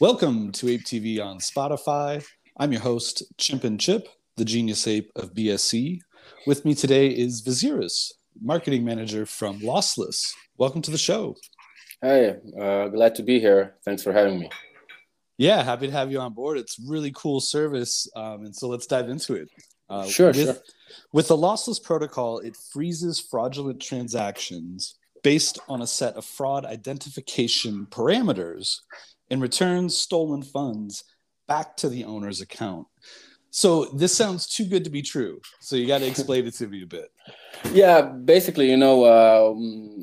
Welcome to Ape TV on Spotify. I'm your host, Chimp and Chip, the genius ape of BSC. With me today is Viziris, marketing manager from Lossless. Welcome to the show. Hey, uh, glad to be here. Thanks for having me. Yeah, happy to have you on board. It's really cool service, um, and so let's dive into it. Uh, sure, with, sure. With the lossless protocol, it freezes fraudulent transactions based on a set of fraud identification parameters and returns stolen funds back to the owner's account. So this sounds too good to be true. So you got to explain it to me a bit. Yeah, basically, you know, uh,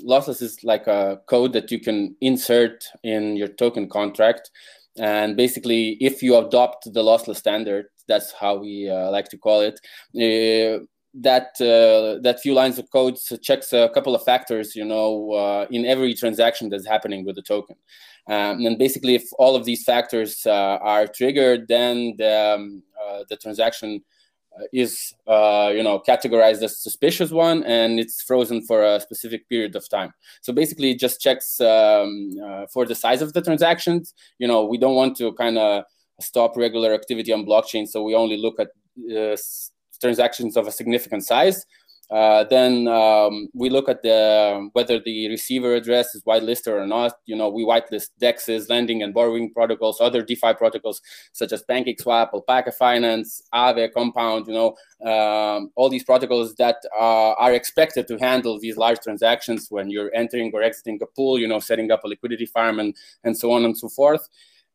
lossless is like a code that you can insert in your token contract. And basically, if you adopt the lossless standard, that's how we uh, like to call it. Uh, that uh, that few lines of code checks a couple of factors, you know, uh, in every transaction that's happening with the token. Um, and basically, if all of these factors uh, are triggered, then the, um, uh, the transaction uh, is, uh, you know, categorized as suspicious one, and it's frozen for a specific period of time. So basically, it just checks um, for the size of the transactions. You know, we don't want to kind of stop regular activity on blockchain, so we only look at transactions of a significant size. Uh, then um, we look at the whether the receiver address is whitelisted or not. You know, we whitelist DEXs, lending and borrowing protocols, other DeFi protocols such as PancakeSwap, Alpaca Finance, Aave, Compound. You know, um, all these protocols that uh, are expected to handle these large transactions when you're entering or exiting a pool. You know, setting up a liquidity farm and and so on and so forth.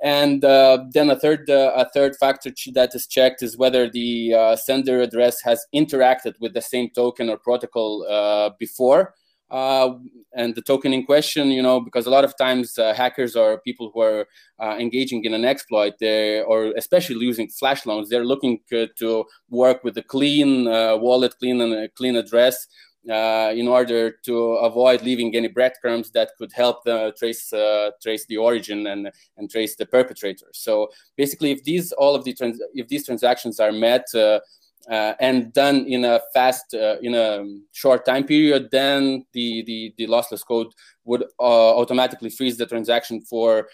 And uh, then a third uh, a third factor that is checked is whether the uh, sender address has interacted with the same token or protocol uh, before. Uh, and the token in question, you know, because a lot of times uh, hackers or people who are engaging in an exploit, they or especially using flash loans, they're looking to work with a clean wallet, clean and clean address uh, in order to avoid leaving any breadcrumbs that could help trace uh, trace the origin and and trace the perpetrator. So basically, if these all of the trans- if these transactions are met. Uh, uh and done in a fast, uh, in a short time period, then the, the, the lossless code would automatically freeze the transaction for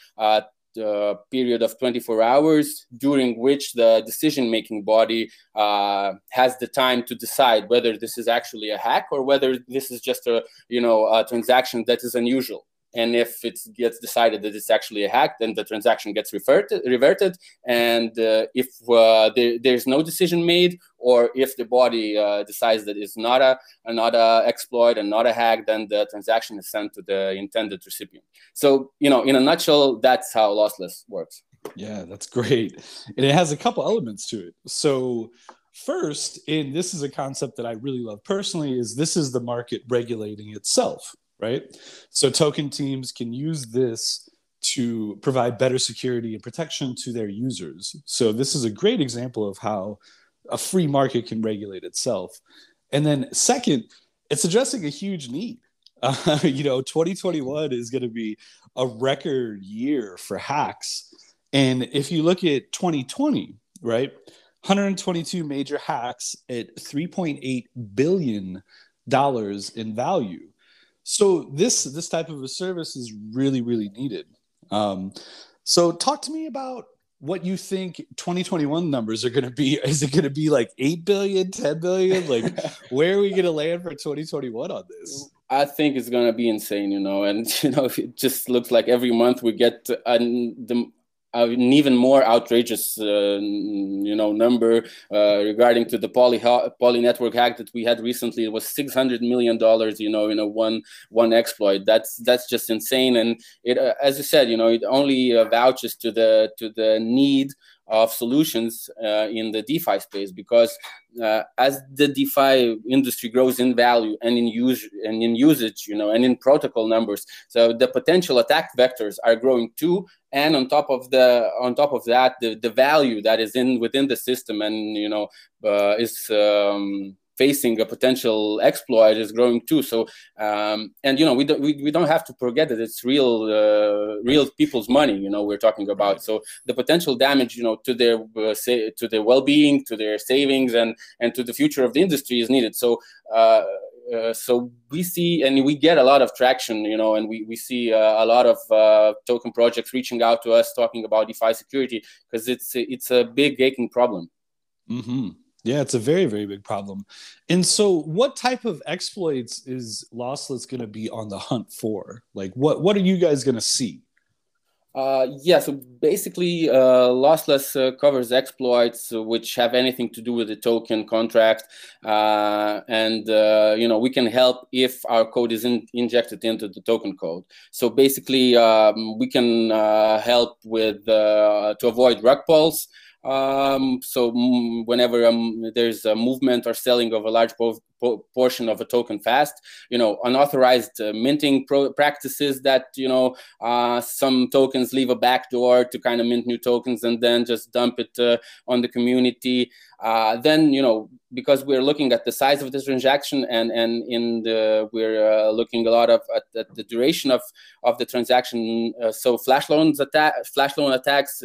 uh, period of 24 hours during which the decision making body uh, has the time to decide whether this is actually a hack or whether this is just a you know a transaction that is unusual and if it gets decided that it's actually a hack then the transaction gets reverted reverted. And uh, if uh, there, there's no decision made or if the body uh, decides that it's not a not a exploit and not a hack then the transaction is sent to the intended recipient. So you know in a nutshell that's how lossless works. Yeah that's great. And it has a couple elements to it. So first and this is a concept that i really love personally is this is the market regulating itself right? So token teams can use this to provide better security and protection to their users. So this is a great example of how a free market can regulate itself. And then second, it's addressing a huge need. Uh, you know, 2021 is going to be a record year for hacks. And if you look at 2020, right, 122 major hacks at 3.8 billion dollars in value so this this type of a service is really really needed. Um, so talk to me about what you think 2021 numbers are going to be. Is it going to be like 8 billion 10 billion? Like where are we going to land for 2021 on this? I think it's going to be insane you know and you know it just looks like every month we get an, the an even more outrageous, uh, you know, number uh, regarding to the poly poly network hack that we had recently. It was six hundred million dollars, you know, in a one one exploit. That's that's just insane. And it, uh, as you said, you know, it only uh, vouches to the to the need of solutions uh, in the DeFi space because uh, as the DeFi industry grows in value and in use and in usage, you know, and in protocol numbers, so the potential attack vectors are growing too. And on top of the on top of that, the, the value that is in within the system and you know uh, is um, facing a potential exploit is growing too. So, um, and you know, we don't we, we don't have to forget that it's real uh, real people's money. You know, we're talking about. So the potential damage, you know, to their uh, say, to their well being, to their savings, and and to the future of the industry is needed. So. Uh, uh, so we see and we get a lot of traction, you know, and we we see uh, a lot of uh, token projects reaching out to us talking about DeFi security because it's it's a big aching problem. Mm-hmm. Yeah, it's a very, very big problem. And so, what type of exploits is Lossless going to be on the hunt for? Like, what what are you guys going to see? Uh, yeah, so basically, uh, lossless uh, covers exploits which have anything to do with the token contract, uh, and uh, you know we can help if our code is in injected into the token code. So basically, um, we can uh, help with to avoid rug pulls. Um, so whenever um, there's a movement or selling of a large po po portion of a token fast, you know, unauthorized uh, minting practices that, you know, uh, some tokens leave a backdoor to kind of mint new tokens and then just dump it uh, on the community. Uh, then, you know, because we're looking at the size of this transaction and, and in the, we're uh, looking a lot of at, at, the duration of, of the transaction. Uh, so flash loans attack, flash loan attacks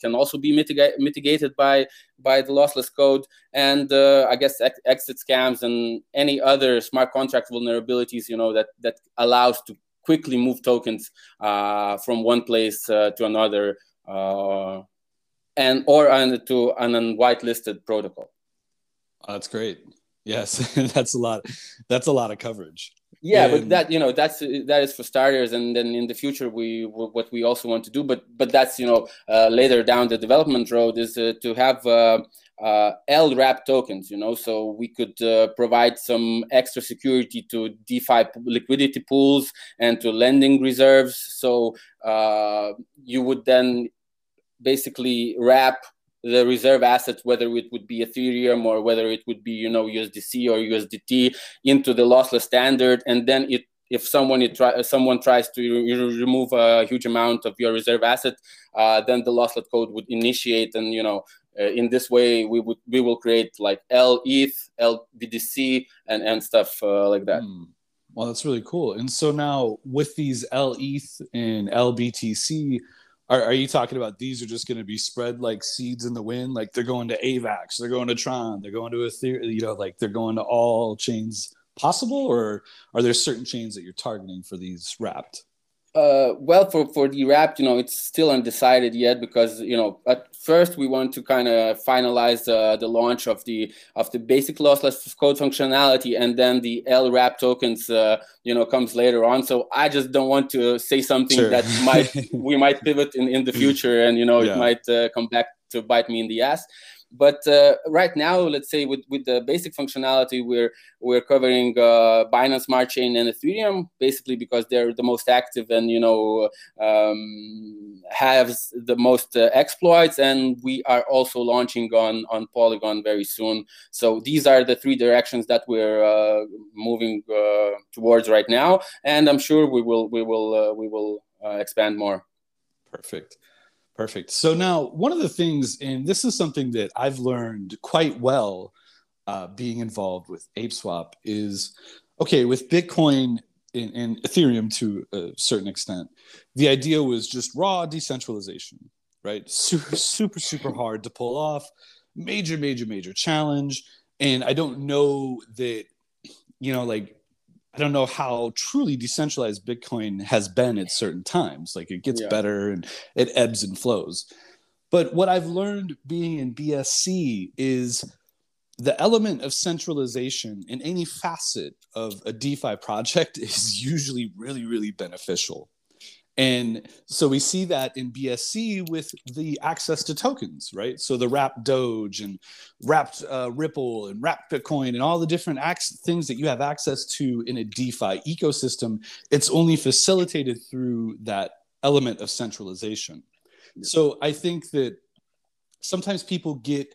can also be mitiga mitigated by, by the lossless code. And I guess ex exit scams and any other smart contract vulnerabilities, you know, that, that allows to quickly move tokens uh, from one place uh, to another uh, and or on, to an unwhitelisted protocol. That's great. Yes, that's a lot. That's a lot of coverage. Yeah, and... but that you know that's that is for starters, and then in the future we what we also want to do, but but that's you know uh, later down the development road is uh, to have uh, uh, LWRAP tokens, you know, so we could uh, provide some extra security to DeFi liquidity pools and to lending reserves. So uh, you would then basically wrap the reserve assets, whether it would be Ethereum or whether it would be, you know, USDC or USDT into the lossless standard. And then it if someone it try, someone tries to re remove a huge amount of your reserve asset, uh, then the lossless code would initiate, and you know uh, in this way we would we will create like L ETH, L BTC, and and stuff uh, like that. Mm. Well, that's really cool. And so now with these L ETH and LBTC, are, are you talking about these are just going to be spread like seeds in the wind? Like they're going to AVAX, they're going to Tron, they're going to Ethereum, you know, like they're going to all chains possible, or are there certain chains that you're targeting for these wrapped? Uh, well, for, for the wrap, you know, it's still undecided yet because you know at first we want to kind of finalize uh, the launch of the of the basic lossless code functionality, and then the L wrap tokens, uh, you know, comes later on. So I just don't want to say something sure. that might we might pivot in in the future, and you know, yeah. it might uh, come back to bite me in the ass. But uh, right now, let's say with, with the basic functionality, we're we're covering uh, Binance Smart Chain and Ethereum, basically because they're the most active and you know um, have the most uh, exploits. And we are also launching on on Polygon very soon. So these are the three directions that we're uh, moving uh, towards right now, and I'm sure we will we will uh, we will expand more. Perfect. Perfect. So now, one of the things, and this is something that I've learned quite well uh, being involved with ApeSwap, is okay, with Bitcoin and, and Ethereum to a certain extent, the idea was just raw decentralization, right? Super, super, super hard to pull off. Major, major, major challenge. And I don't know that, you know, like I don't know how truly decentralized Bitcoin has been at certain times. Like it gets yeah. better and it ebbs and flows. But what I've learned being in BSC is the element of centralization in any facet of a DeFi project is usually really, really beneficial. And so we see that in BSC with the access to tokens, right? So the wrapped Doge and wrapped uh, Ripple and wrapped Bitcoin and all the different ac- things that you have access to in a DeFi ecosystem, it's only facilitated through that element of centralization. Yeah. So I think that sometimes people get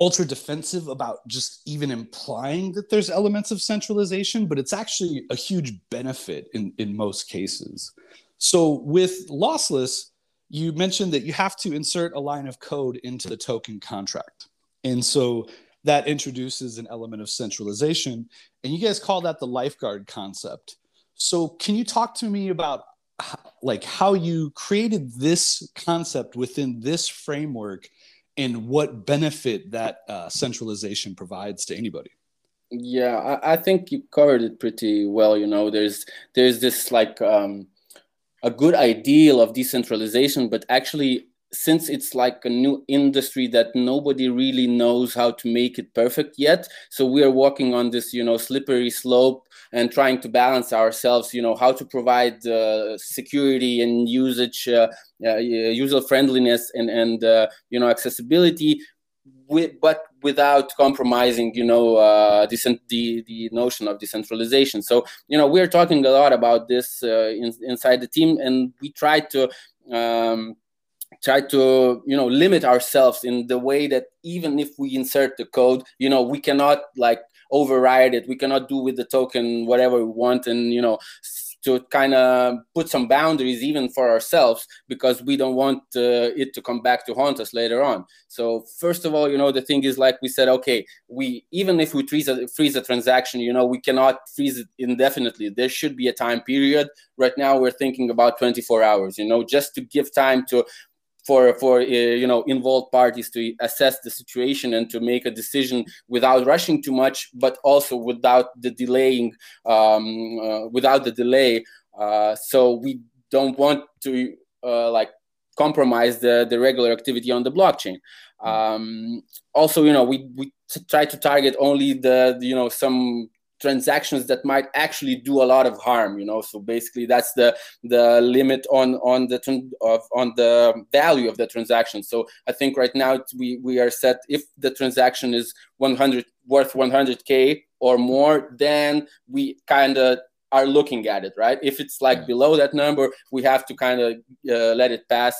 ultra defensive about just even implying that there's elements of centralization, but it's actually a huge benefit in, in most cases. So with lossless, you mentioned that you have to insert a line of code into the token contract. And so that introduces an element of centralization. And you guys call that the lifeguard concept. So can you talk to me about like how you created this concept within this framework and what benefit that uh, centralization provides to anybody? Yeah, I, I think you covered it pretty well. You know, there's there's this like um, a good ideal of decentralization, but actually since it's like a new industry that nobody really knows how to make it perfect yet so we are walking on this you know slippery slope and trying to balance ourselves you know how to provide uh, security and usage uh, uh, user friendliness and and uh, you know accessibility with, but without compromising, you know, uh, the, the notion of decentralization. So, you know, we're talking a lot about this uh, in, inside the team, and we try to um, try to you know limit ourselves in the way that even if we insert the code you know we cannot like override it we cannot do with the token whatever we want and you know to kind of put some boundaries even for ourselves because we don't want uh, it to come back to haunt us later on. So first of all you know the thing is like we said okay we even if we freeze a, freeze a transaction you know we cannot freeze it indefinitely. There should be a time period. Right now we're thinking about 24 hours you know just to give time to for for uh, you know involved parties to assess the situation and to make a decision without rushing too much, but also without the delaying, um, uh, without the delay. Uh, so we don't want to uh, like compromise the the regular activity on the blockchain. Um, also, you know, we we try to target only the you know some transactions that might actually do a lot of harm you know? So basically that's the the limit on on the of on the value of the transaction. So i think right now we we are set if the transaction is 100 worth 100k or more then we kind of are looking at it right? If it's like yeah. below that number we have to kind of uh, let it pass.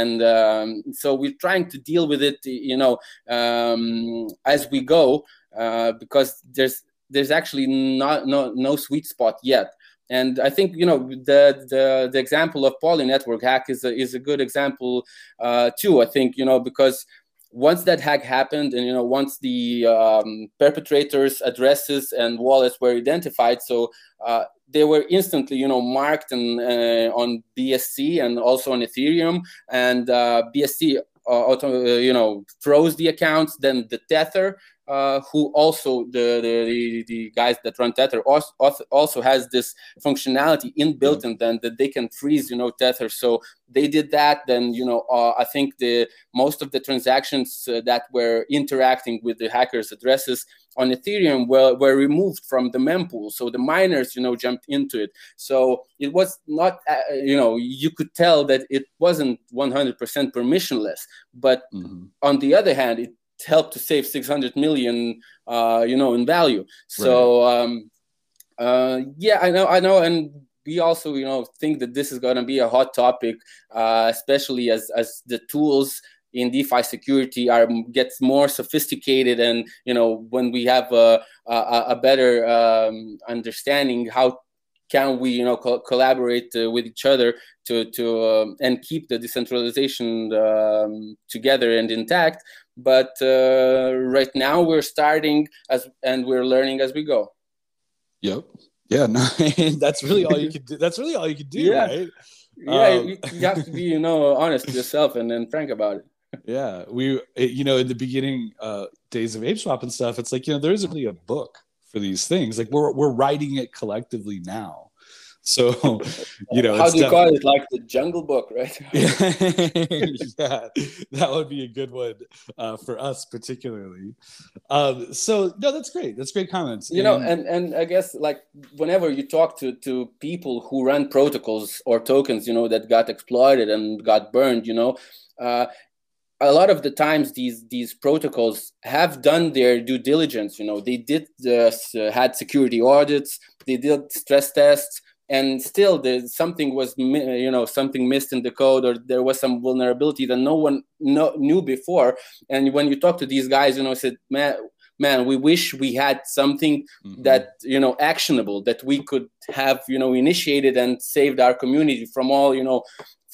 And um, so we're trying to deal with it you know um, as we go uh, because there's there's actually not no no sweet spot yet and I think you know the the, the example of Poly network hack is a, is a good example uh, too. I think you know because once that hack happened, and you know once the um, perpetrators' addresses and wallets were identified, so uh, they were instantly you know marked and uh, on BSC and also on Ethereum, and uh, BSC uh, auto, uh, you know froze the accounts. Then the Tether uh, who also the, the, the guys that run Tether also, also has this functionality inbuilt in them that they can freeze, you know, Tether. So they did that. Then you know, uh, I think the most of the transactions uh, that were interacting with the hackers' addresses on Ethereum were, were removed from the mempool. So the miners, you know, jumped into it. So it was not, uh, you know, you could tell that it wasn't 100% permissionless. But mm-hmm. on the other hand, it helped to save 600 million uh, you know in value so right. um, uh, yeah i know i know and we also you know think that this is going to be a hot topic uh, especially as as the tools in DeFi security are gets more sophisticated, and you know when we have a a, a better um, understanding how can we you know co collaborate uh, with each other to to um, and keep the decentralization um, together and intact. But uh, right now we're starting as and we're learning as we go. Yep. Yeah no that's really all you can do that's really all you can do yeah. right? Yeah um, you, you, have to be you know honest to yourself and then frank about it. Yeah we you know in the beginning uh days of ApeSwap and stuff it's like you know there isn't really a book for these things like we're we're writing it collectively now so, you know, how do you call it? Like the Jungle Book, right? yeah, that would be a good one uh, for us, particularly. Um, so, no, that's great. That's great comments. You and, know, and and I guess like whenever you talk to to people who run protocols or tokens, you know, that got exploited and got burned, you know. Uh, a lot of the times these these protocols have done their due diligence you know. They did uh, had security audits they did stress tests and still there's something was you know something missed in the code or there was some vulnerability that no one no, knew before. And when you talk to these guys you know said man man we wish we had something mm-hmm. that you know actionable that we could have you know initiated and saved our community from all you know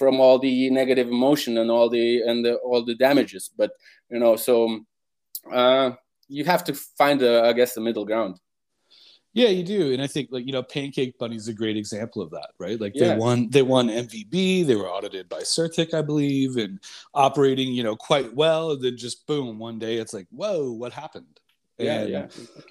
from all the negative emotion and all the and the, all the damages but you know so uh you have to find a, i guess the middle ground yeah, you do, and I think like you know, Pancake Bunny's a great example of that, right? Like yeah. they won, they won MVB. They were audited by CertiK, I believe, and operating, you know, quite well. And then just boom, one day it's like, whoa, what happened? Yeah, yeah.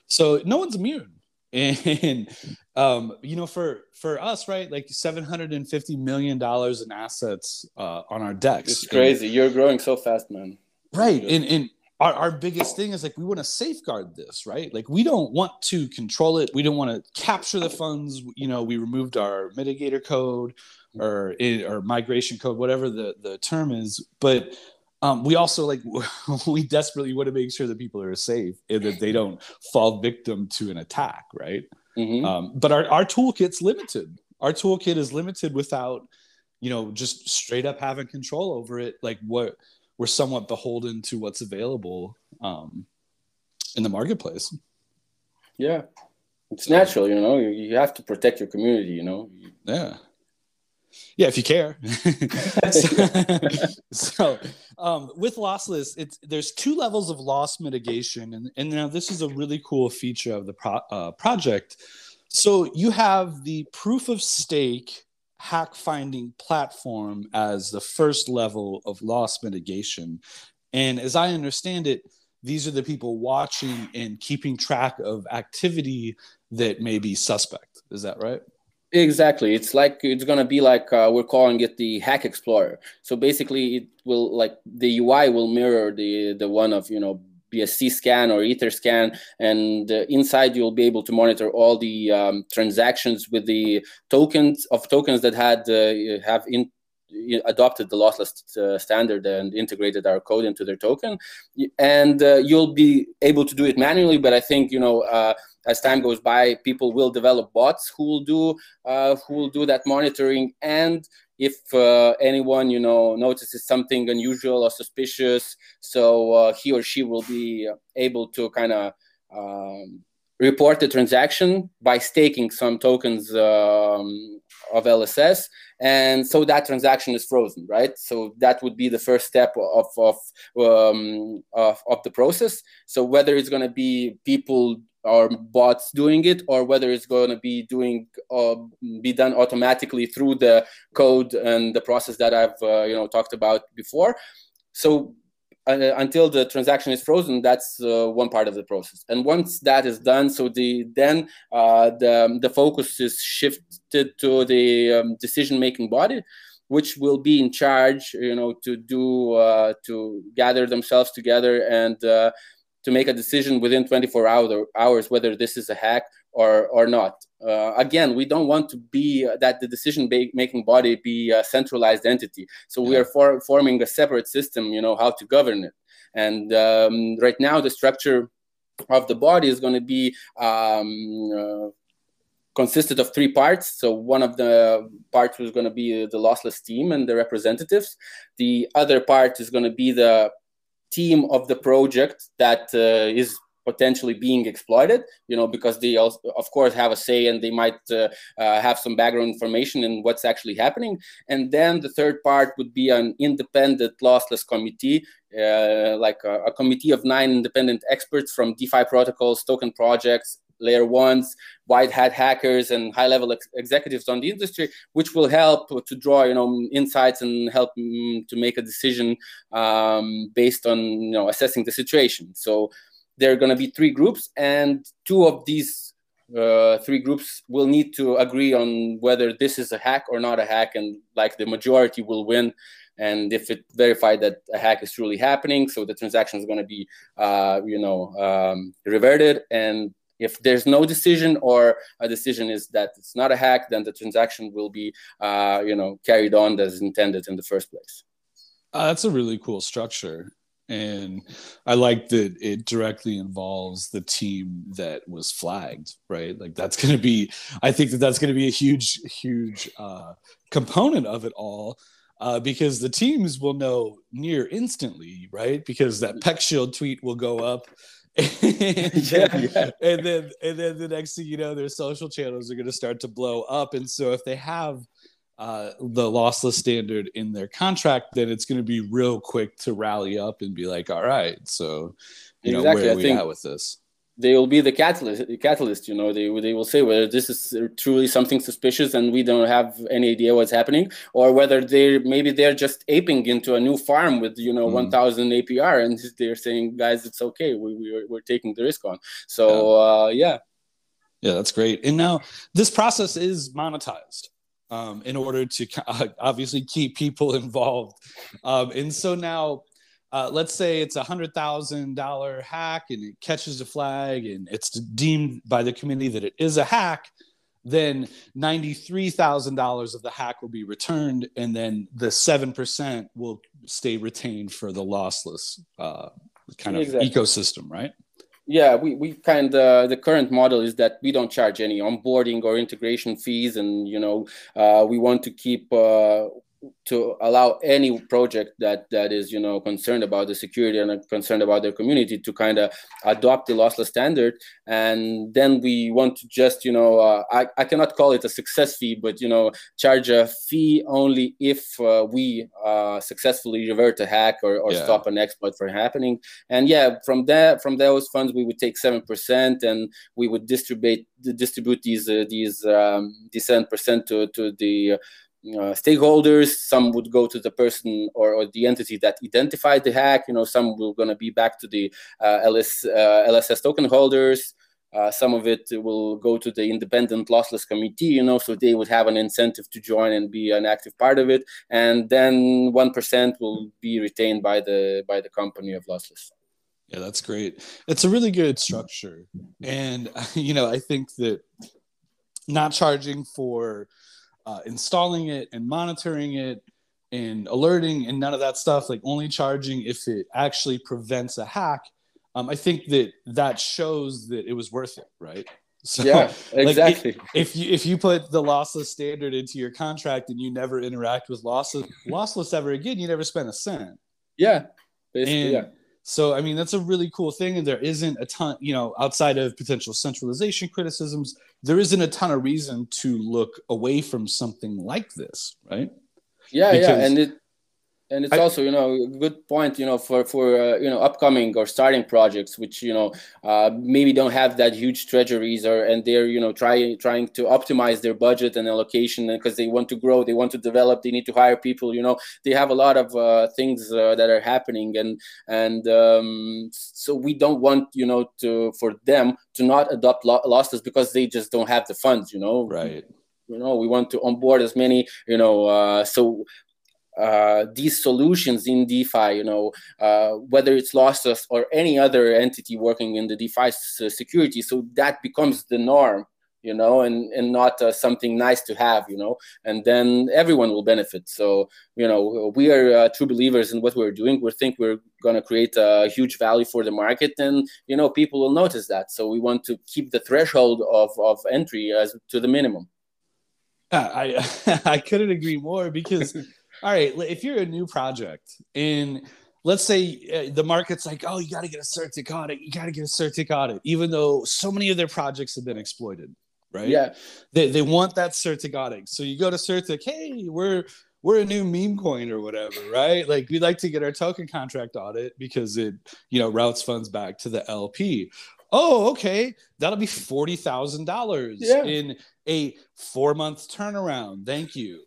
So no one's immune. And um, you know, for for us, right, like seven hundred and fifty million dollars in assets uh, on our DEX. It's crazy. And, You're growing so fast, man. Right, and and our, our biggest thing is like we want to safeguard this right like we don't want to control it we don't want to capture the funds you know we removed our mitigator code or or migration code whatever the the term is but um, we also like we desperately want to make sure that people are safe and that they don't fall victim to an attack right mm-hmm. um, but our, our toolkit's limited our toolkit is limited without you know just straight up having control over it like what we're somewhat beholden to what's available um, in the marketplace. Yeah, it's natural, you know. You, you have to protect your community, you know. Yeah, yeah, if you care. so, so um, with lossless, it's there's two levels of loss mitigation, and and now this is a really cool feature of the pro, uh, project. So you have the proof of stake hack finding platform as the first level of loss mitigation. And as I understand it, these are the people watching and keeping track of activity that may be suspect. Is that right? Exactly. It's like it's gonna be like uh, we're calling it the Hack Explorer. So basically, it will like the UI will mirror the the one of you know BscScan or Etherscan, and uh, inside you'll be able to monitor all the um, transactions with the tokens of tokens that had uh, have in, adopted the lossless uh, standard and integrated our code into their token and uh, you'll be able to do it manually but i think you know uh, as time goes by people will develop bots who will do uh, who will do that monitoring. And if uh, anyone you know notices something unusual or suspicious so uh, he or she will be able to kind of um, report the transaction by staking some tokens um, of lss and so that transaction is frozen right? So that would be the first step of of um, of, of the process. So whether it's going to be people or bots doing it or whether it's going to be doing uh, be done automatically through the code and the process that i've uh, you know talked about before. So uh, until the transaction is frozen that's uh, one part of the process. And once that is done so the then uh, the the focus is shifted to the um, decision making body which will be in charge you know to do uh, to gather themselves together and to make a decision within 24 hour, hours whether this is a hack or or not. Uh, again, we don't want to be uh, that the decision making body be a centralized entity. So yeah. we are for, forming a separate system. You know how to govern it. And um, right now, the structure of the body is going to be um, uh, consisted of three parts. So one of the parts was going to be the lossless team and the representatives. The other part is going to be the team of the project that uh, is potentially being exploited you know because they also of course have a say and they might uh, uh, have some background information in what's actually happening and then the third part would be an independent lossless committee uh, like a, a, committee of nine independent experts from defi protocols token projects layer ones, white hat hackers, and high level ex- executives on the industry, which will help to draw you know insights and help mm, to make a decision um, based on you know assessing the situation. So there are going to be three groups, and two of these uh, three groups will need to agree on whether this is a hack or not a hack, and like the majority will win. And if it verified that a hack is truly happening, so the transaction is going to be, uh, you know, um, reverted, and if there's no decision or a decision is that it's not a hack, then the transaction will be, uh, you know, carried on as intended in the first place. Uh, that's a really cool structure. And I like that it directly involves the team that was flagged, right? Like that's going to be, I think that that's going to be a huge, huge uh, component of it all. Uh, because the teams will know near instantly, right? Because that PeckShield tweet will go up and, yeah, yeah. and then and then the next thing you know, their social channels are going to start to blow up. And so if they have uh, the lossless standard in their contract, then it's going to be real quick to rally up and be like, all right, so you know, exactly. where are we at with this? they will be the catalyst. The catalyst, you know, they they will say whether this is truly something suspicious and we don't have any idea what's happening, or whether they maybe they're just aping into a new farm with you know mm. 1,000 APR and they're saying, guys, it's okay. We we we're taking the risk on. So uh, yeah. Yeah, that's great. And now this process is monetized um, in order to obviously keep people involved. Um, and so now uh, let's say it's a hundred thousand dollar hack and it catches a flag and it's deemed by the committee that it is a hack then $93,000 of the hack will be returned and then the 7% will stay retained for the lossless uh, kind of exactly. ecosystem right yeah we, we kind of the current model is that we don't charge any onboarding or integration fees and you know uh, we want to keep uh, to allow any project that that is you know concerned about the security and concerned about their community to kind of adopt the lossless standard and then we want to just you know uh, I, I cannot call it a success fee but you know charge a fee only if uh, we uh, successfully revert a hack or, or yeah. stop an exploit from happening and yeah from that from those funds we would take 7% and we would distribute distribute these uh, these um, these 7% to to the uh, stakeholders. Some would go to the person or, or, the entity that identified the hack. You know, some will going to be back to the uh, LS, uh, LSS token holders. Uh, some of it will go to the independent lossless committee, you know, so they would have an incentive to join and be an active part of it. And then one percent will be retained by the by the company of lossless. Yeah, that's great. It's a really good structure, and you know, I think that not charging for uh, installing it and monitoring it and alerting and none of that stuff like only charging if it actually prevents a hack um, i think that that shows that it was worth it right? So, yeah exactly like, if, if you if you put the lossless standard into your contract and you never interact with lossless lossless ever again you never spend a cent. Yeah basically and, yeah. so, I mean, that's a really cool thing. And there isn't a ton, you know, outside of potential centralization criticisms, there isn't a ton of reason to look away from something like this, right? Yeah, because, yeah. And it, and it's I, also you know a good point you know for for uh, you know upcoming or starting projects which you know uh, maybe don't have that huge treasuries or and they're you know trying trying to optimize their budget and allocation because they want to grow they want to develop they need to hire people you know. They have a lot of uh, things uh, that are happening and and um, so we don't want you know to for them to not adopt lo- losses because they just don't have the funds you know. Right. You know we want to onboard as many you know uh, so uh, these solutions in DeFi, you know, uh, whether it's Lossless or any other entity working in the DeFi security. So that becomes the norm, you know, and, and not uh, something nice to have, you know, and then everyone will benefit. So, you know, we are uh, true believers in what we're doing. We think we're going to create a huge value for the market and, you know, people will notice that. So we want to keep the threshold of, of entry as to the minimum. I I couldn't agree more because all right, if you're a new project and let's say uh, the market's like, oh, you got to get a CertiK audit, you got to get a CertiK audit, even though so many of their projects have been exploited, right? Yeah. They, they want that CertiK audit. So you go to CertiK, hey, we're we're a new meme coin or whatever, right? Like we'd like to get our token contract audit because it, you know, routes funds back to the LP. Oh, okay, that'll be forty thousand yeah. dollars in a four month turnaround. Thank you.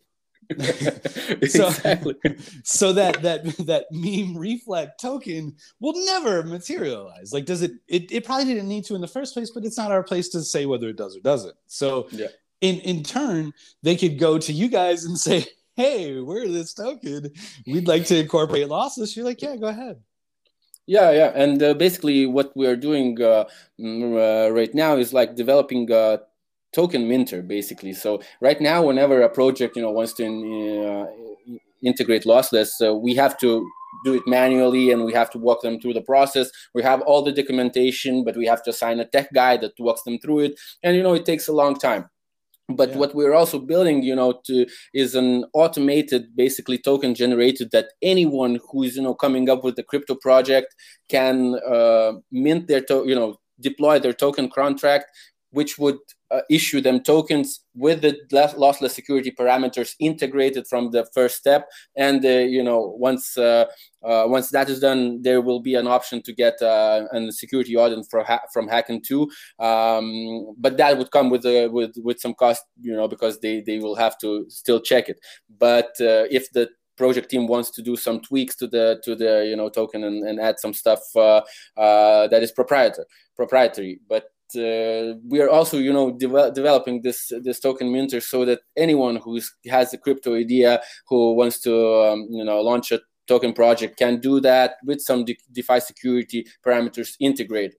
exactly. So, so that that that meme reflect token will never materialize. Like, does it, it? It probably didn't need to in the first place, but it's not our place to say whether it does or doesn't. So, yeah. in in turn, they could go to you guys and say, "Hey, we're this token. We'd like to incorporate losses." You're like, "Yeah, go ahead." Yeah, yeah, and uh, basically what we are doing uh, mm, uh, right now is like developing uh, token minter basically. So right now whenever a project you know wants to uh, integrate lossless uh, we have to do it manually and we have to walk them through the process. We have all the documentation but we have to assign a tech guy that walks them through it. And you know it takes a long time. But yeah. what we're also building you know to is an automated basically token generated that anyone who is you know coming up with the crypto project can uh, mint their to- you know deploy their token contract which would uh, issue them tokens with the lossless security parameters integrated from the first step. And uh, you know, once uh, uh, once that is done, there will be an option to get uh, a security audit from ha- from HackerU. Um, but that would come with a, with with some cost, you know, because they they will have to still check it. But if the project team wants to do some tweaks to the to the you know token and, and add some stuff uh, uh, that is proprietary proprietary but uh, we are also you know de- developing this this token minter so that anyone who has a crypto idea who wants to um, you know launch a token project can do that with some De- defi security parameters integrated.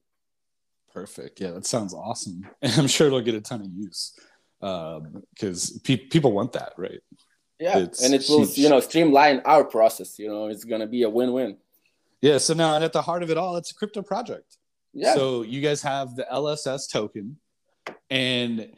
Perfect. Yeah that sounds awesome. And i'm sure it'll get a ton of use because um, pe- people want that right? Yeah it's and it will huge. you know streamline our process you know it's going to be a win-win. Yeah so now and at the heart of it all it's a crypto project so you guys have the lss token and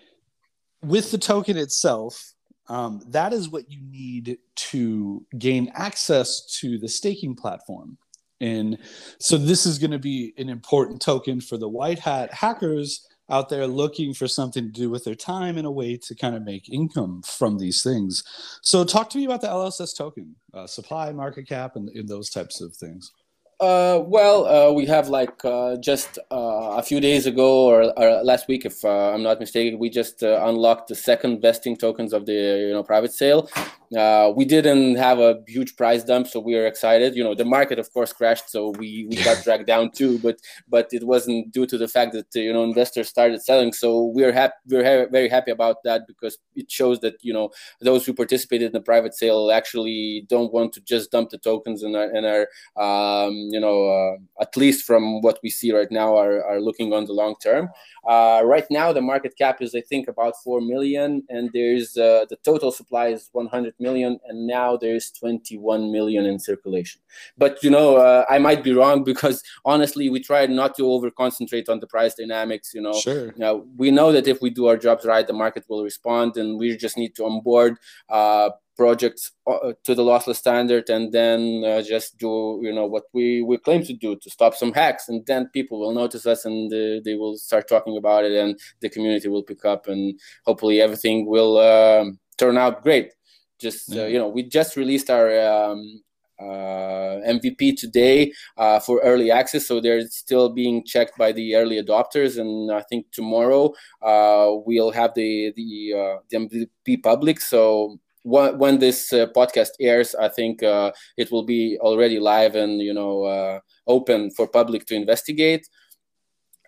with the token itself um, that is what you need to gain access to the staking platform and so this is going to be an important token for the white hat hackers out there looking for something to do with their time and a way to kind of make income from these things. So, talk to me about the LSS token, uh, supply, market cap, and, and those types of things. Uh, well, uh, we have like uh, just uh, a few days ago or, or last week, if uh, I'm not mistaken, we just uh, unlocked the second vesting tokens of the you know private sale. Uh, we didn't have a huge price dump, so we are excited. You know, the market, of course, crashed, so we, we got dragged down too. But but it wasn't due to the fact that you know investors started selling. So we're happy. We're ha- very happy about that because it shows that you know those who participated in the private sale actually don't want to just dump the tokens and are, and are um, you know uh, at least from what we see right now are, are looking on the long term. Uh, right now, the market cap is I think about four million, and there's uh, the total supply is 100 million, and now there's 21 million in circulation. But you know, uh, I might be wrong because honestly, we try not to over concentrate on the price dynamics. You know, sure. You know, we know that if we do our jobs right, the market will respond, and we just need to onboard uh, projects uh, to the lossless standard and then uh, just do you know what we we claim to do to stop some hacks and then people will notice us and uh, they will start talking about it and the community will pick up and hopefully everything will um, turn out great just uh, you know we just released our um, uh, MVP today uh, for early access. So they're still being checked by the early adopters, and I think tomorrow uh, we'll have the the, uh, the MVP public. So when this uh, podcast airs, I think uh, it will be already live and you know uh, open for public to investigate.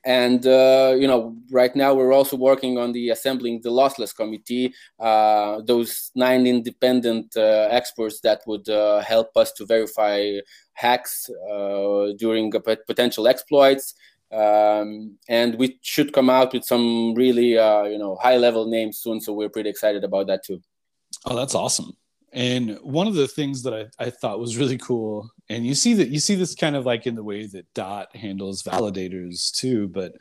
And uh, you know, right now we're also working on the assembling the lossless committee, uh, those nine independent uh, experts that would help us to verify hacks during potential exploits. Um, and we should come out with some really you know high level names soon. So we're pretty excited about that too. Oh, that's awesome. And one of the things that I, I thought was really cool, and you see that you see this kind of like in the way that Dot handles validators too, but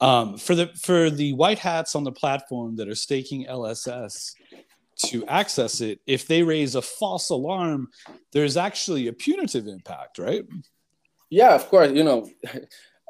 um, for the for the white hats on the platform that are staking LSS to access it, if they raise a false alarm, there's actually a punitive impact, right? Yeah, of course. You know,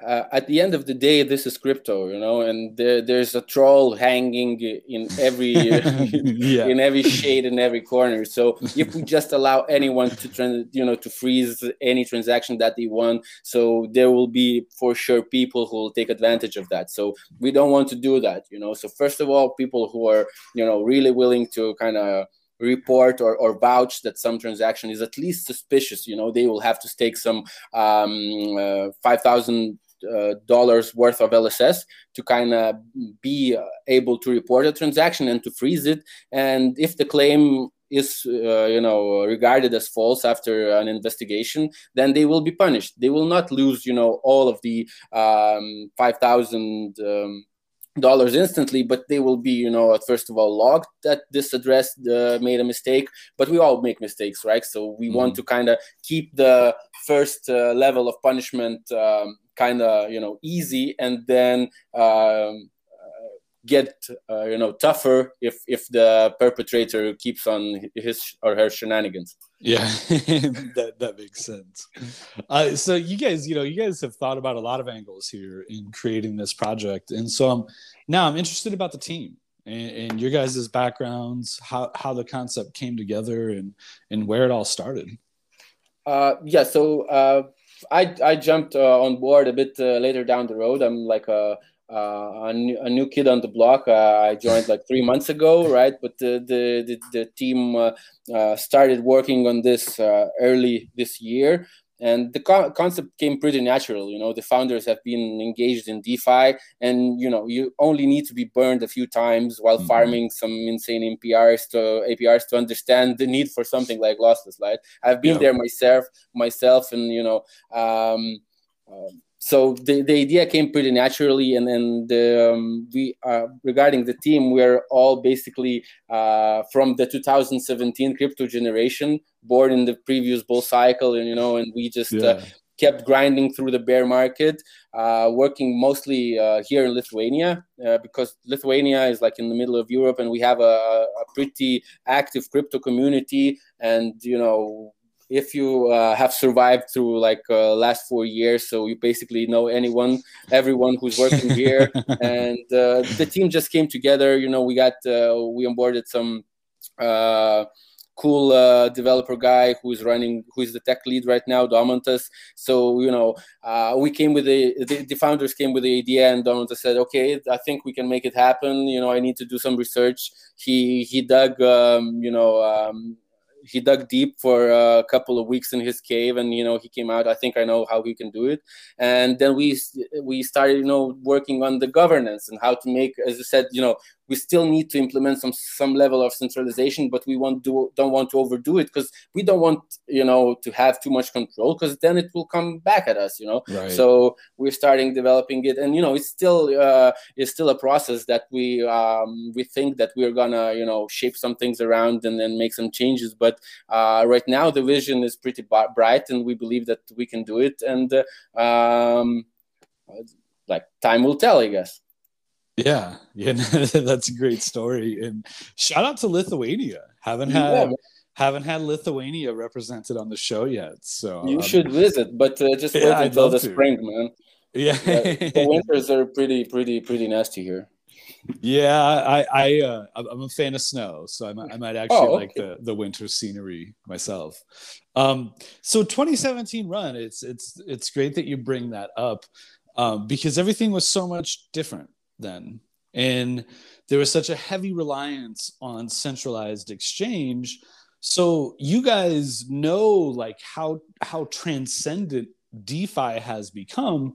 uh, at the end of the day, this is crypto, you know, and there, there's a troll hanging in every yeah. in every shade in every corner. So if we just allow anyone to trans, you know, to freeze any transaction that they want, so there will be for sure people who will take advantage of that. So we don't want to do that, you know. So first of all, people who are you know really willing to kind of report or, or vouch that some transaction is at least suspicious you know they will have to stake some um, uh, 5000 uh, dollars worth of LSS to kind of be able to report a transaction and to freeze it. And if the claim is uh, you know regarded as false after an investigation then they will be punished they will not lose you know all of the um, 5000 um, dollars instantly but they will be you know at first of all logged that this address uh, made a mistake but we all make mistakes right so we mm-hmm. want to kind of keep the first uh, level of punishment um, kind of you know easy and then um, get uh, you know tougher if if the perpetrator keeps on his or her shenanigans. Yeah that that makes sense. Uh, so you guys you know you guys have thought about a lot of angles here in creating this project and so i'm now i'm interested about the team and, and your guys' backgrounds how how the concept came together and and where it all started. Uh, yeah so uh, I, I jumped uh, on board a bit uh, later down the road. I'm like a, a, new, a, new, kid on the block. Uh, I joined like three months ago, right? But the the the, the team uh, uh started working on this early this year, and the co- concept came pretty natural. You know, the founders have been engaged in DeFi, and you know, you only need to be burned a few times while mm-hmm. farming some insane APRs to APRs to understand the need for something like lossless. Right? I've been yeah. there myself, myself, and you know. Um, um, so the, the idea came pretty naturally and then the, um, we uh, regarding the team we're all basically uh, from the 2017 crypto generation born in the previous bull cycle and you know and we just uh, yeah. uh, kept grinding through the bear market uh, working mostly uh, here in lithuania because lithuania is like in the middle of europe and we have a, a pretty active crypto community and you know if you uh, have survived through like uh, last four years so you basically know anyone everyone who's working here. And uh, the team just came together you know we got uh, we onboarded some uh, cool uh, developer guy who's running who's the tech lead right now domantas. So you know we came with the, the, the founders came with the idea and domantas said okay i think we can make it happen. You know i need to do some research. He he dug um, you know um, he dug deep for a couple of weeks in his cave and you know he came out i think i know how he can do it. And then we we started you know working on the governance and how to make as i said you know we still need to implement some some level of centralization but we want do, don't want to overdo it because we don't want you know to have too much control because then it will come back at us you know right. so we're starting developing it and you know it's still uh, it's still a process that we um, we think that we're gonna you know shape some things around and then make some changes but uh, right now the vision is pretty bright and we believe that we can do it and uh, um, like time will tell i guess yeah, yeah, that's a great story. And shout out to Lithuania. Haven't had yeah. haven't had Lithuania represented on the show yet. So you um, should visit, but uh, just wait yeah, until the to. spring, man. Yeah, the winters are pretty, pretty, pretty nasty here. Yeah, I, I, uh, I'm a fan of snow, so I might, I might actually oh, okay. like the the winter scenery myself. Um, so 2017 run, it's it's it's great that you bring that up um, because everything was so much different then. And there was such a heavy reliance on centralized exchange. So you guys know like how how transcendent DeFi has become.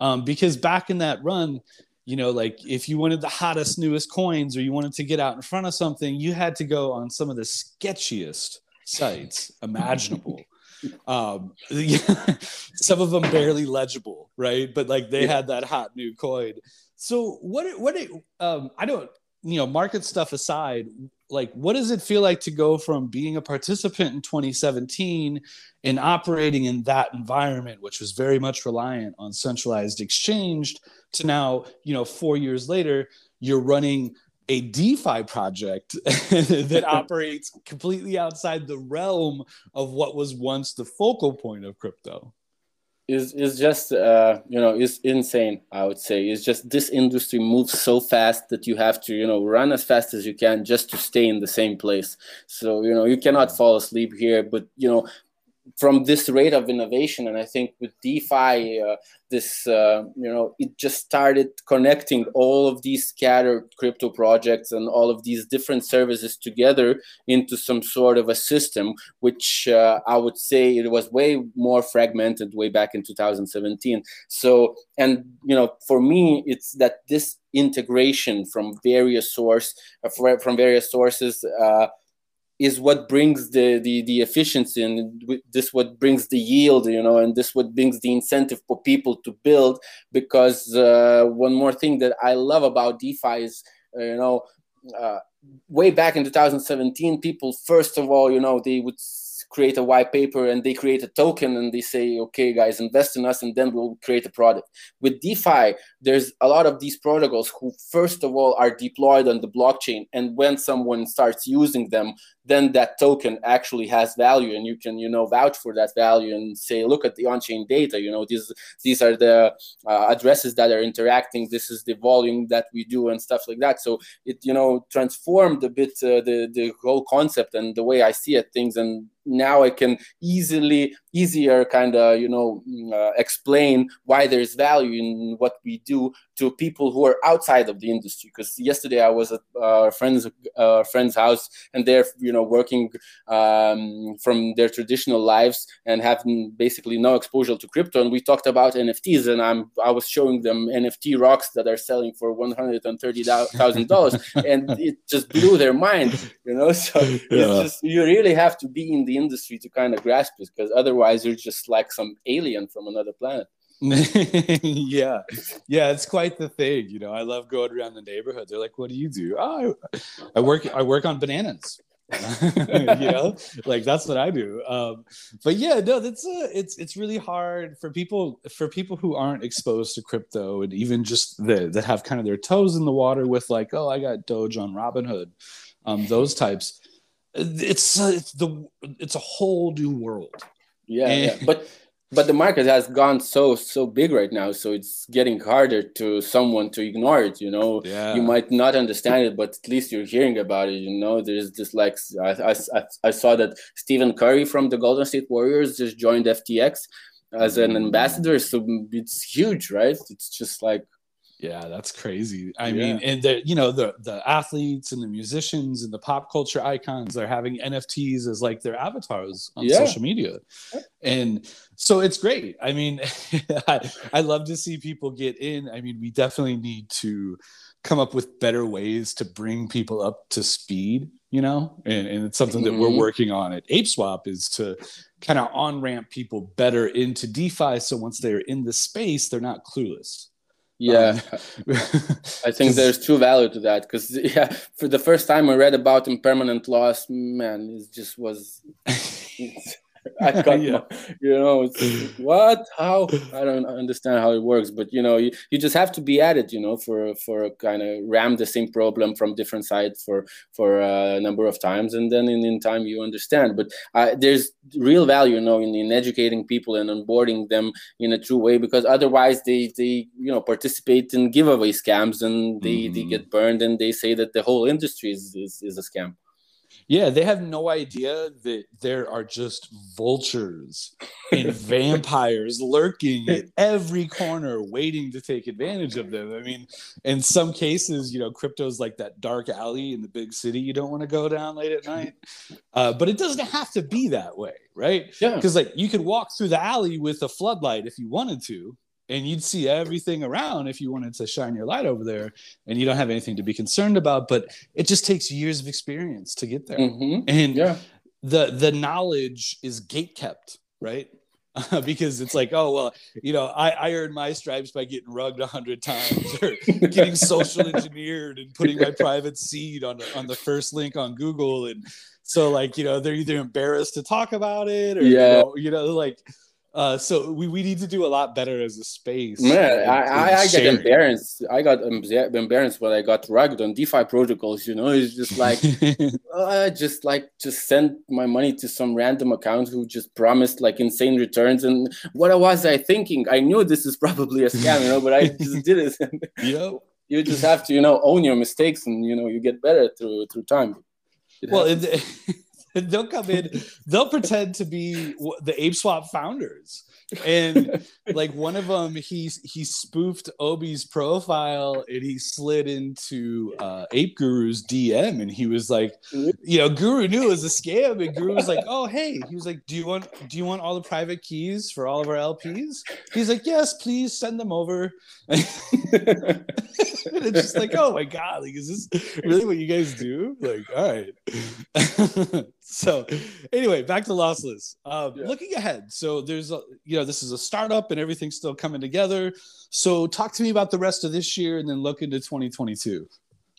Um, because back in that run, you know, like if you wanted the hottest, newest coins or you wanted to get out in front of something, you had to go on some of the sketchiest sites imaginable. um, some of them barely legible, right? But like they yeah. had that hot new coin. So what what um, I don't you know market stuff aside, like what does it feel like to go from being a participant in 2017 and operating in that environment, which was very much reliant on centralized exchange, to now you know four years later you're running a DeFi project that operates completely outside the realm of what was once the focal point of crypto is is just uh, you know is insane. I would say it's just this industry moves so fast that you have to you know run as fast as you can just to stay in the same place. So you know you cannot fall asleep here, but you know from this rate of innovation. And i think with defi uh, this uh, you know it just started connecting all of these scattered crypto projects and all of these different services together into some sort of a system which uh, i would say it was way more fragmented way back in 2017 so and you know for me it's that this integration from various source uh, from various sources uh, is what brings the, the the efficiency and this what brings the yield you know and this what brings the incentive for people to build. Because uh, one more thing that i love about defi is uh, you know uh, way back in 2017 people first of all you know they would create a white paper and they create a token and they say okay guys invest in us and then we'll create a product. With defi there's a lot of these protocols who first of all are deployed on the blockchain and when someone starts using them then that token actually has value and you can you know vouch for that value and say look at the on-chain data you know these these are the uh, addresses that are interacting. This is the volume that we do and stuff like that. So it you know transformed a bit uh, the the whole concept and the way i see it things. And now I can easily, easier kind of, you know, mm, uh, explain why there's value in what we do to people who are outside of the industry. Because yesterday I was at a friend's uh, friend's house, and they're, you know, working um, from their traditional lives and having basically no exposure to crypto. And we talked about NFTs, and I'm I was showing them NFT rocks that are selling for one hundred and thirty thousand dollars, and it just blew their mind, you know. So yeah. it's just you really have to be in the the industry to kind of grasp it because otherwise you're just like some alien from another planet yeah yeah it's quite the thing you know i love going around the neighborhood they're like what do you do oh i, I work i work on bananas you know like that's what i do. Um, but yeah no that's a, it's it's really hard for people for people who aren't exposed to crypto and even just the, that have kind of their toes in the water with like oh i got doge on robinhood um, those types. It's uh, it's the it's a whole new world. Yeah, and, yeah, but but the market has gone so so big right now, so it's getting harder to someone to ignore it. You know, yeah. you might not understand it, but at least you're hearing about it. You know, there's this like I I, I saw that Stephen Curry from the Golden State Warriors just joined FTX as an mm. ambassador, so it's huge, right? It's just like yeah, that's crazy. I yeah. mean, and the you know the the athletes and the musicians and the pop culture icons are having NFTs as like their avatars on yeah. social media, and so it's great. I mean, I, I love to see people get in. I mean, we definitely need to come up with better ways to bring people up to speed. You know, and, and it's something that we're mm-hmm. working on at ApeSwap is to kind of on ramp people better into DeFi. So once they're in the space, they're not clueless yeah, um, I think there's true value to that because yeah, for the first time I read about impermanent loss, man, it just was I got yeah. you know, what, how, I don't understand how it works, but you know, you, you just have to be at it, you know, for for kind of ram the same problem from different sides for for a number of times, and then in, in time you understand. But uh, there's real value, you know, in, in educating people and onboarding them in a true way, because otherwise they they you know participate in giveaway scams and they mm-hmm. they get burned and they say that the whole industry is is, is a scam. Yeah, they have no idea that there are just vultures and vampires lurking at every corner waiting to take advantage of them. I mean, in some cases, you know, crypto's like that dark alley in the big city you don't want to go down late at night. Uh, but it doesn't have to be that way, right? Yeah. Because like you could walk through the alley with a floodlight if you wanted to, and you'd see everything around if you wanted to shine your light over there and you don't have anything to be concerned about but it just takes years of experience to get there mm-hmm. and yeah. the the knowledge is gate kept right because it's like, oh well, you know, I, I earned my stripes by getting rugged a hundred times or getting social engineered and putting my private seed on the, on the first link on Google, and so like you know they're either embarrassed to talk about it or yeah. you know, you know like uh, so we, we need to do a lot better as a space. Man, I, I, I get embarrassed. I got embarrassed when I got rugged on DeFi protocols. You know, it's just like, uh, just like just send my money to some random account who just promised like insane returns. And what was I thinking? I knew this is probably a scam, you know, but I just did it. yep. You just have to, you know, own your mistakes, and you know, you get better through through time. It well, it, they'll come in, they'll pretend to be the Ape Swap founders. And like one of them, he he spoofed Obi's profile and he slid into uh, Ape Guru's DM and he was like, you know, Guru knew it was a scam and Guru was like, oh hey, he was like, do you want do you want all the private keys for all of our LPs? He's like, yes, please send them over. and it's just like, oh my god, like is this really what you guys do? Like, all right so anyway back to lossless. Um, yeah. looking ahead so there's a you know this is a startup and everything's still coming together. So talk to me about the rest of this year and then look into 2022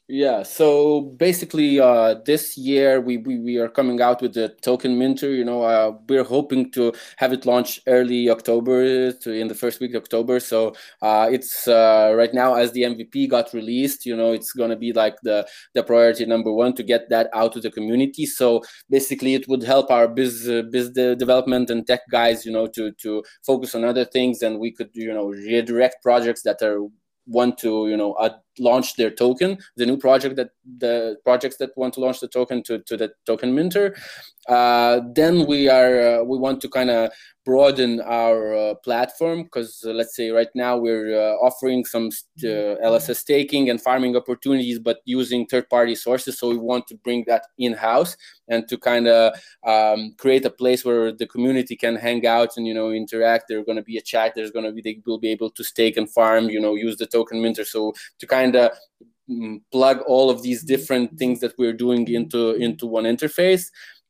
Yeah, so basically, uh, this year we, we, we are coming out with the token minter. You know, uh, we're hoping to have it launch early October to in the first week of October. So uh, it's uh, right now as the MVP got released. You know, it's gonna be like the the priority number one to get that out to the community. So basically, it would help our biz uh, biz development and tech guys. You know, to to focus on other things, and we could you know redirect projects that are want to you know uh, launch their token the new project that the projects that want to launch the token to, to the token minter uh, then we are uh, we want to kind of broaden our uh, platform because uh, let's say right now we're uh, offering some uh, LSS staking and farming opportunities, but using third-party sources. So we want to bring that in-house and to kind of um, create a place where the community can hang out and you know interact. There's going to be a chat. There's going to be they will be able to stake and farm. You know, use the token minter. So to kind of mm, plug all of these different things that we're doing into into one interface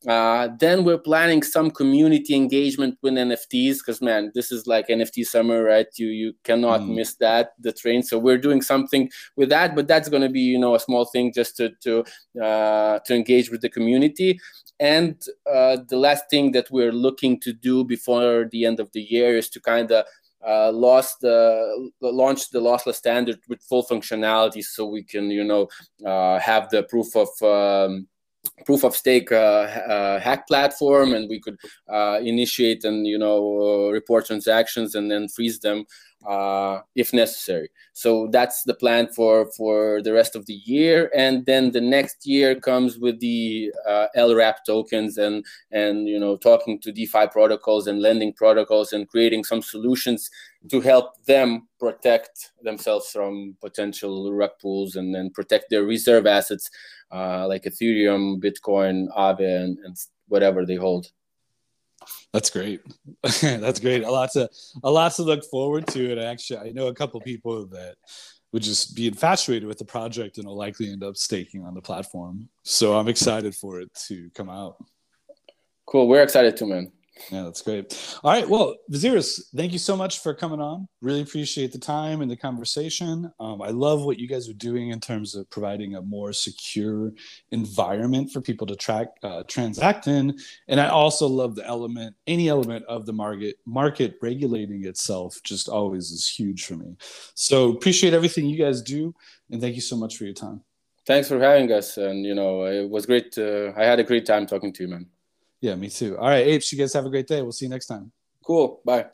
uh, then we're planning some community engagement with NFTs because man, this is like NFT summer, right? You you cannot mm. miss that the train. So we're doing something with that, but that's going to be you know a small thing just to to uh, to engage with the community. And uh, the last thing that we're looking to do before the end of the year is to kind of uh, lost the launched the lossless standard with full functionality, so we can you know uh, have the proof of um, proof of stake uh, uh, hack platform and we could uh, initiate and you know report transactions and then freeze them uh, if necessary. So that's the plan for for the rest of the year, and then the next year comes with the uh, LRAP tokens and and you know talking to DeFi protocols and lending protocols and creating some solutions to help them protect themselves from potential rug pulls and then protect their reserve assets uh, like Ethereum, Bitcoin, Aave, and, and whatever they hold. That's great. That's great. A lot to a lot to look forward to. And actually, I know a couple people that would just be infatuated with the project and will likely end up staking on the platform. So I'm excited for it to come out. Cool. We're excited too, man. Yeah, that's great. All right. Well, Vaziris, thank you so much for coming on. Really appreciate the time and the conversation. Um, I love what you guys are doing in terms of providing a more secure environment for people to track uh, transact in. And I also love the element, any element of the market market regulating itself just always is huge for me. So appreciate everything you guys do. And thank you so much for your time. Thanks for having us. And, you know, it was great. I had a great time talking to you, man. Yeah, me too. All right, Apes, you guys have a great day. We'll see you next time. Cool. Bye.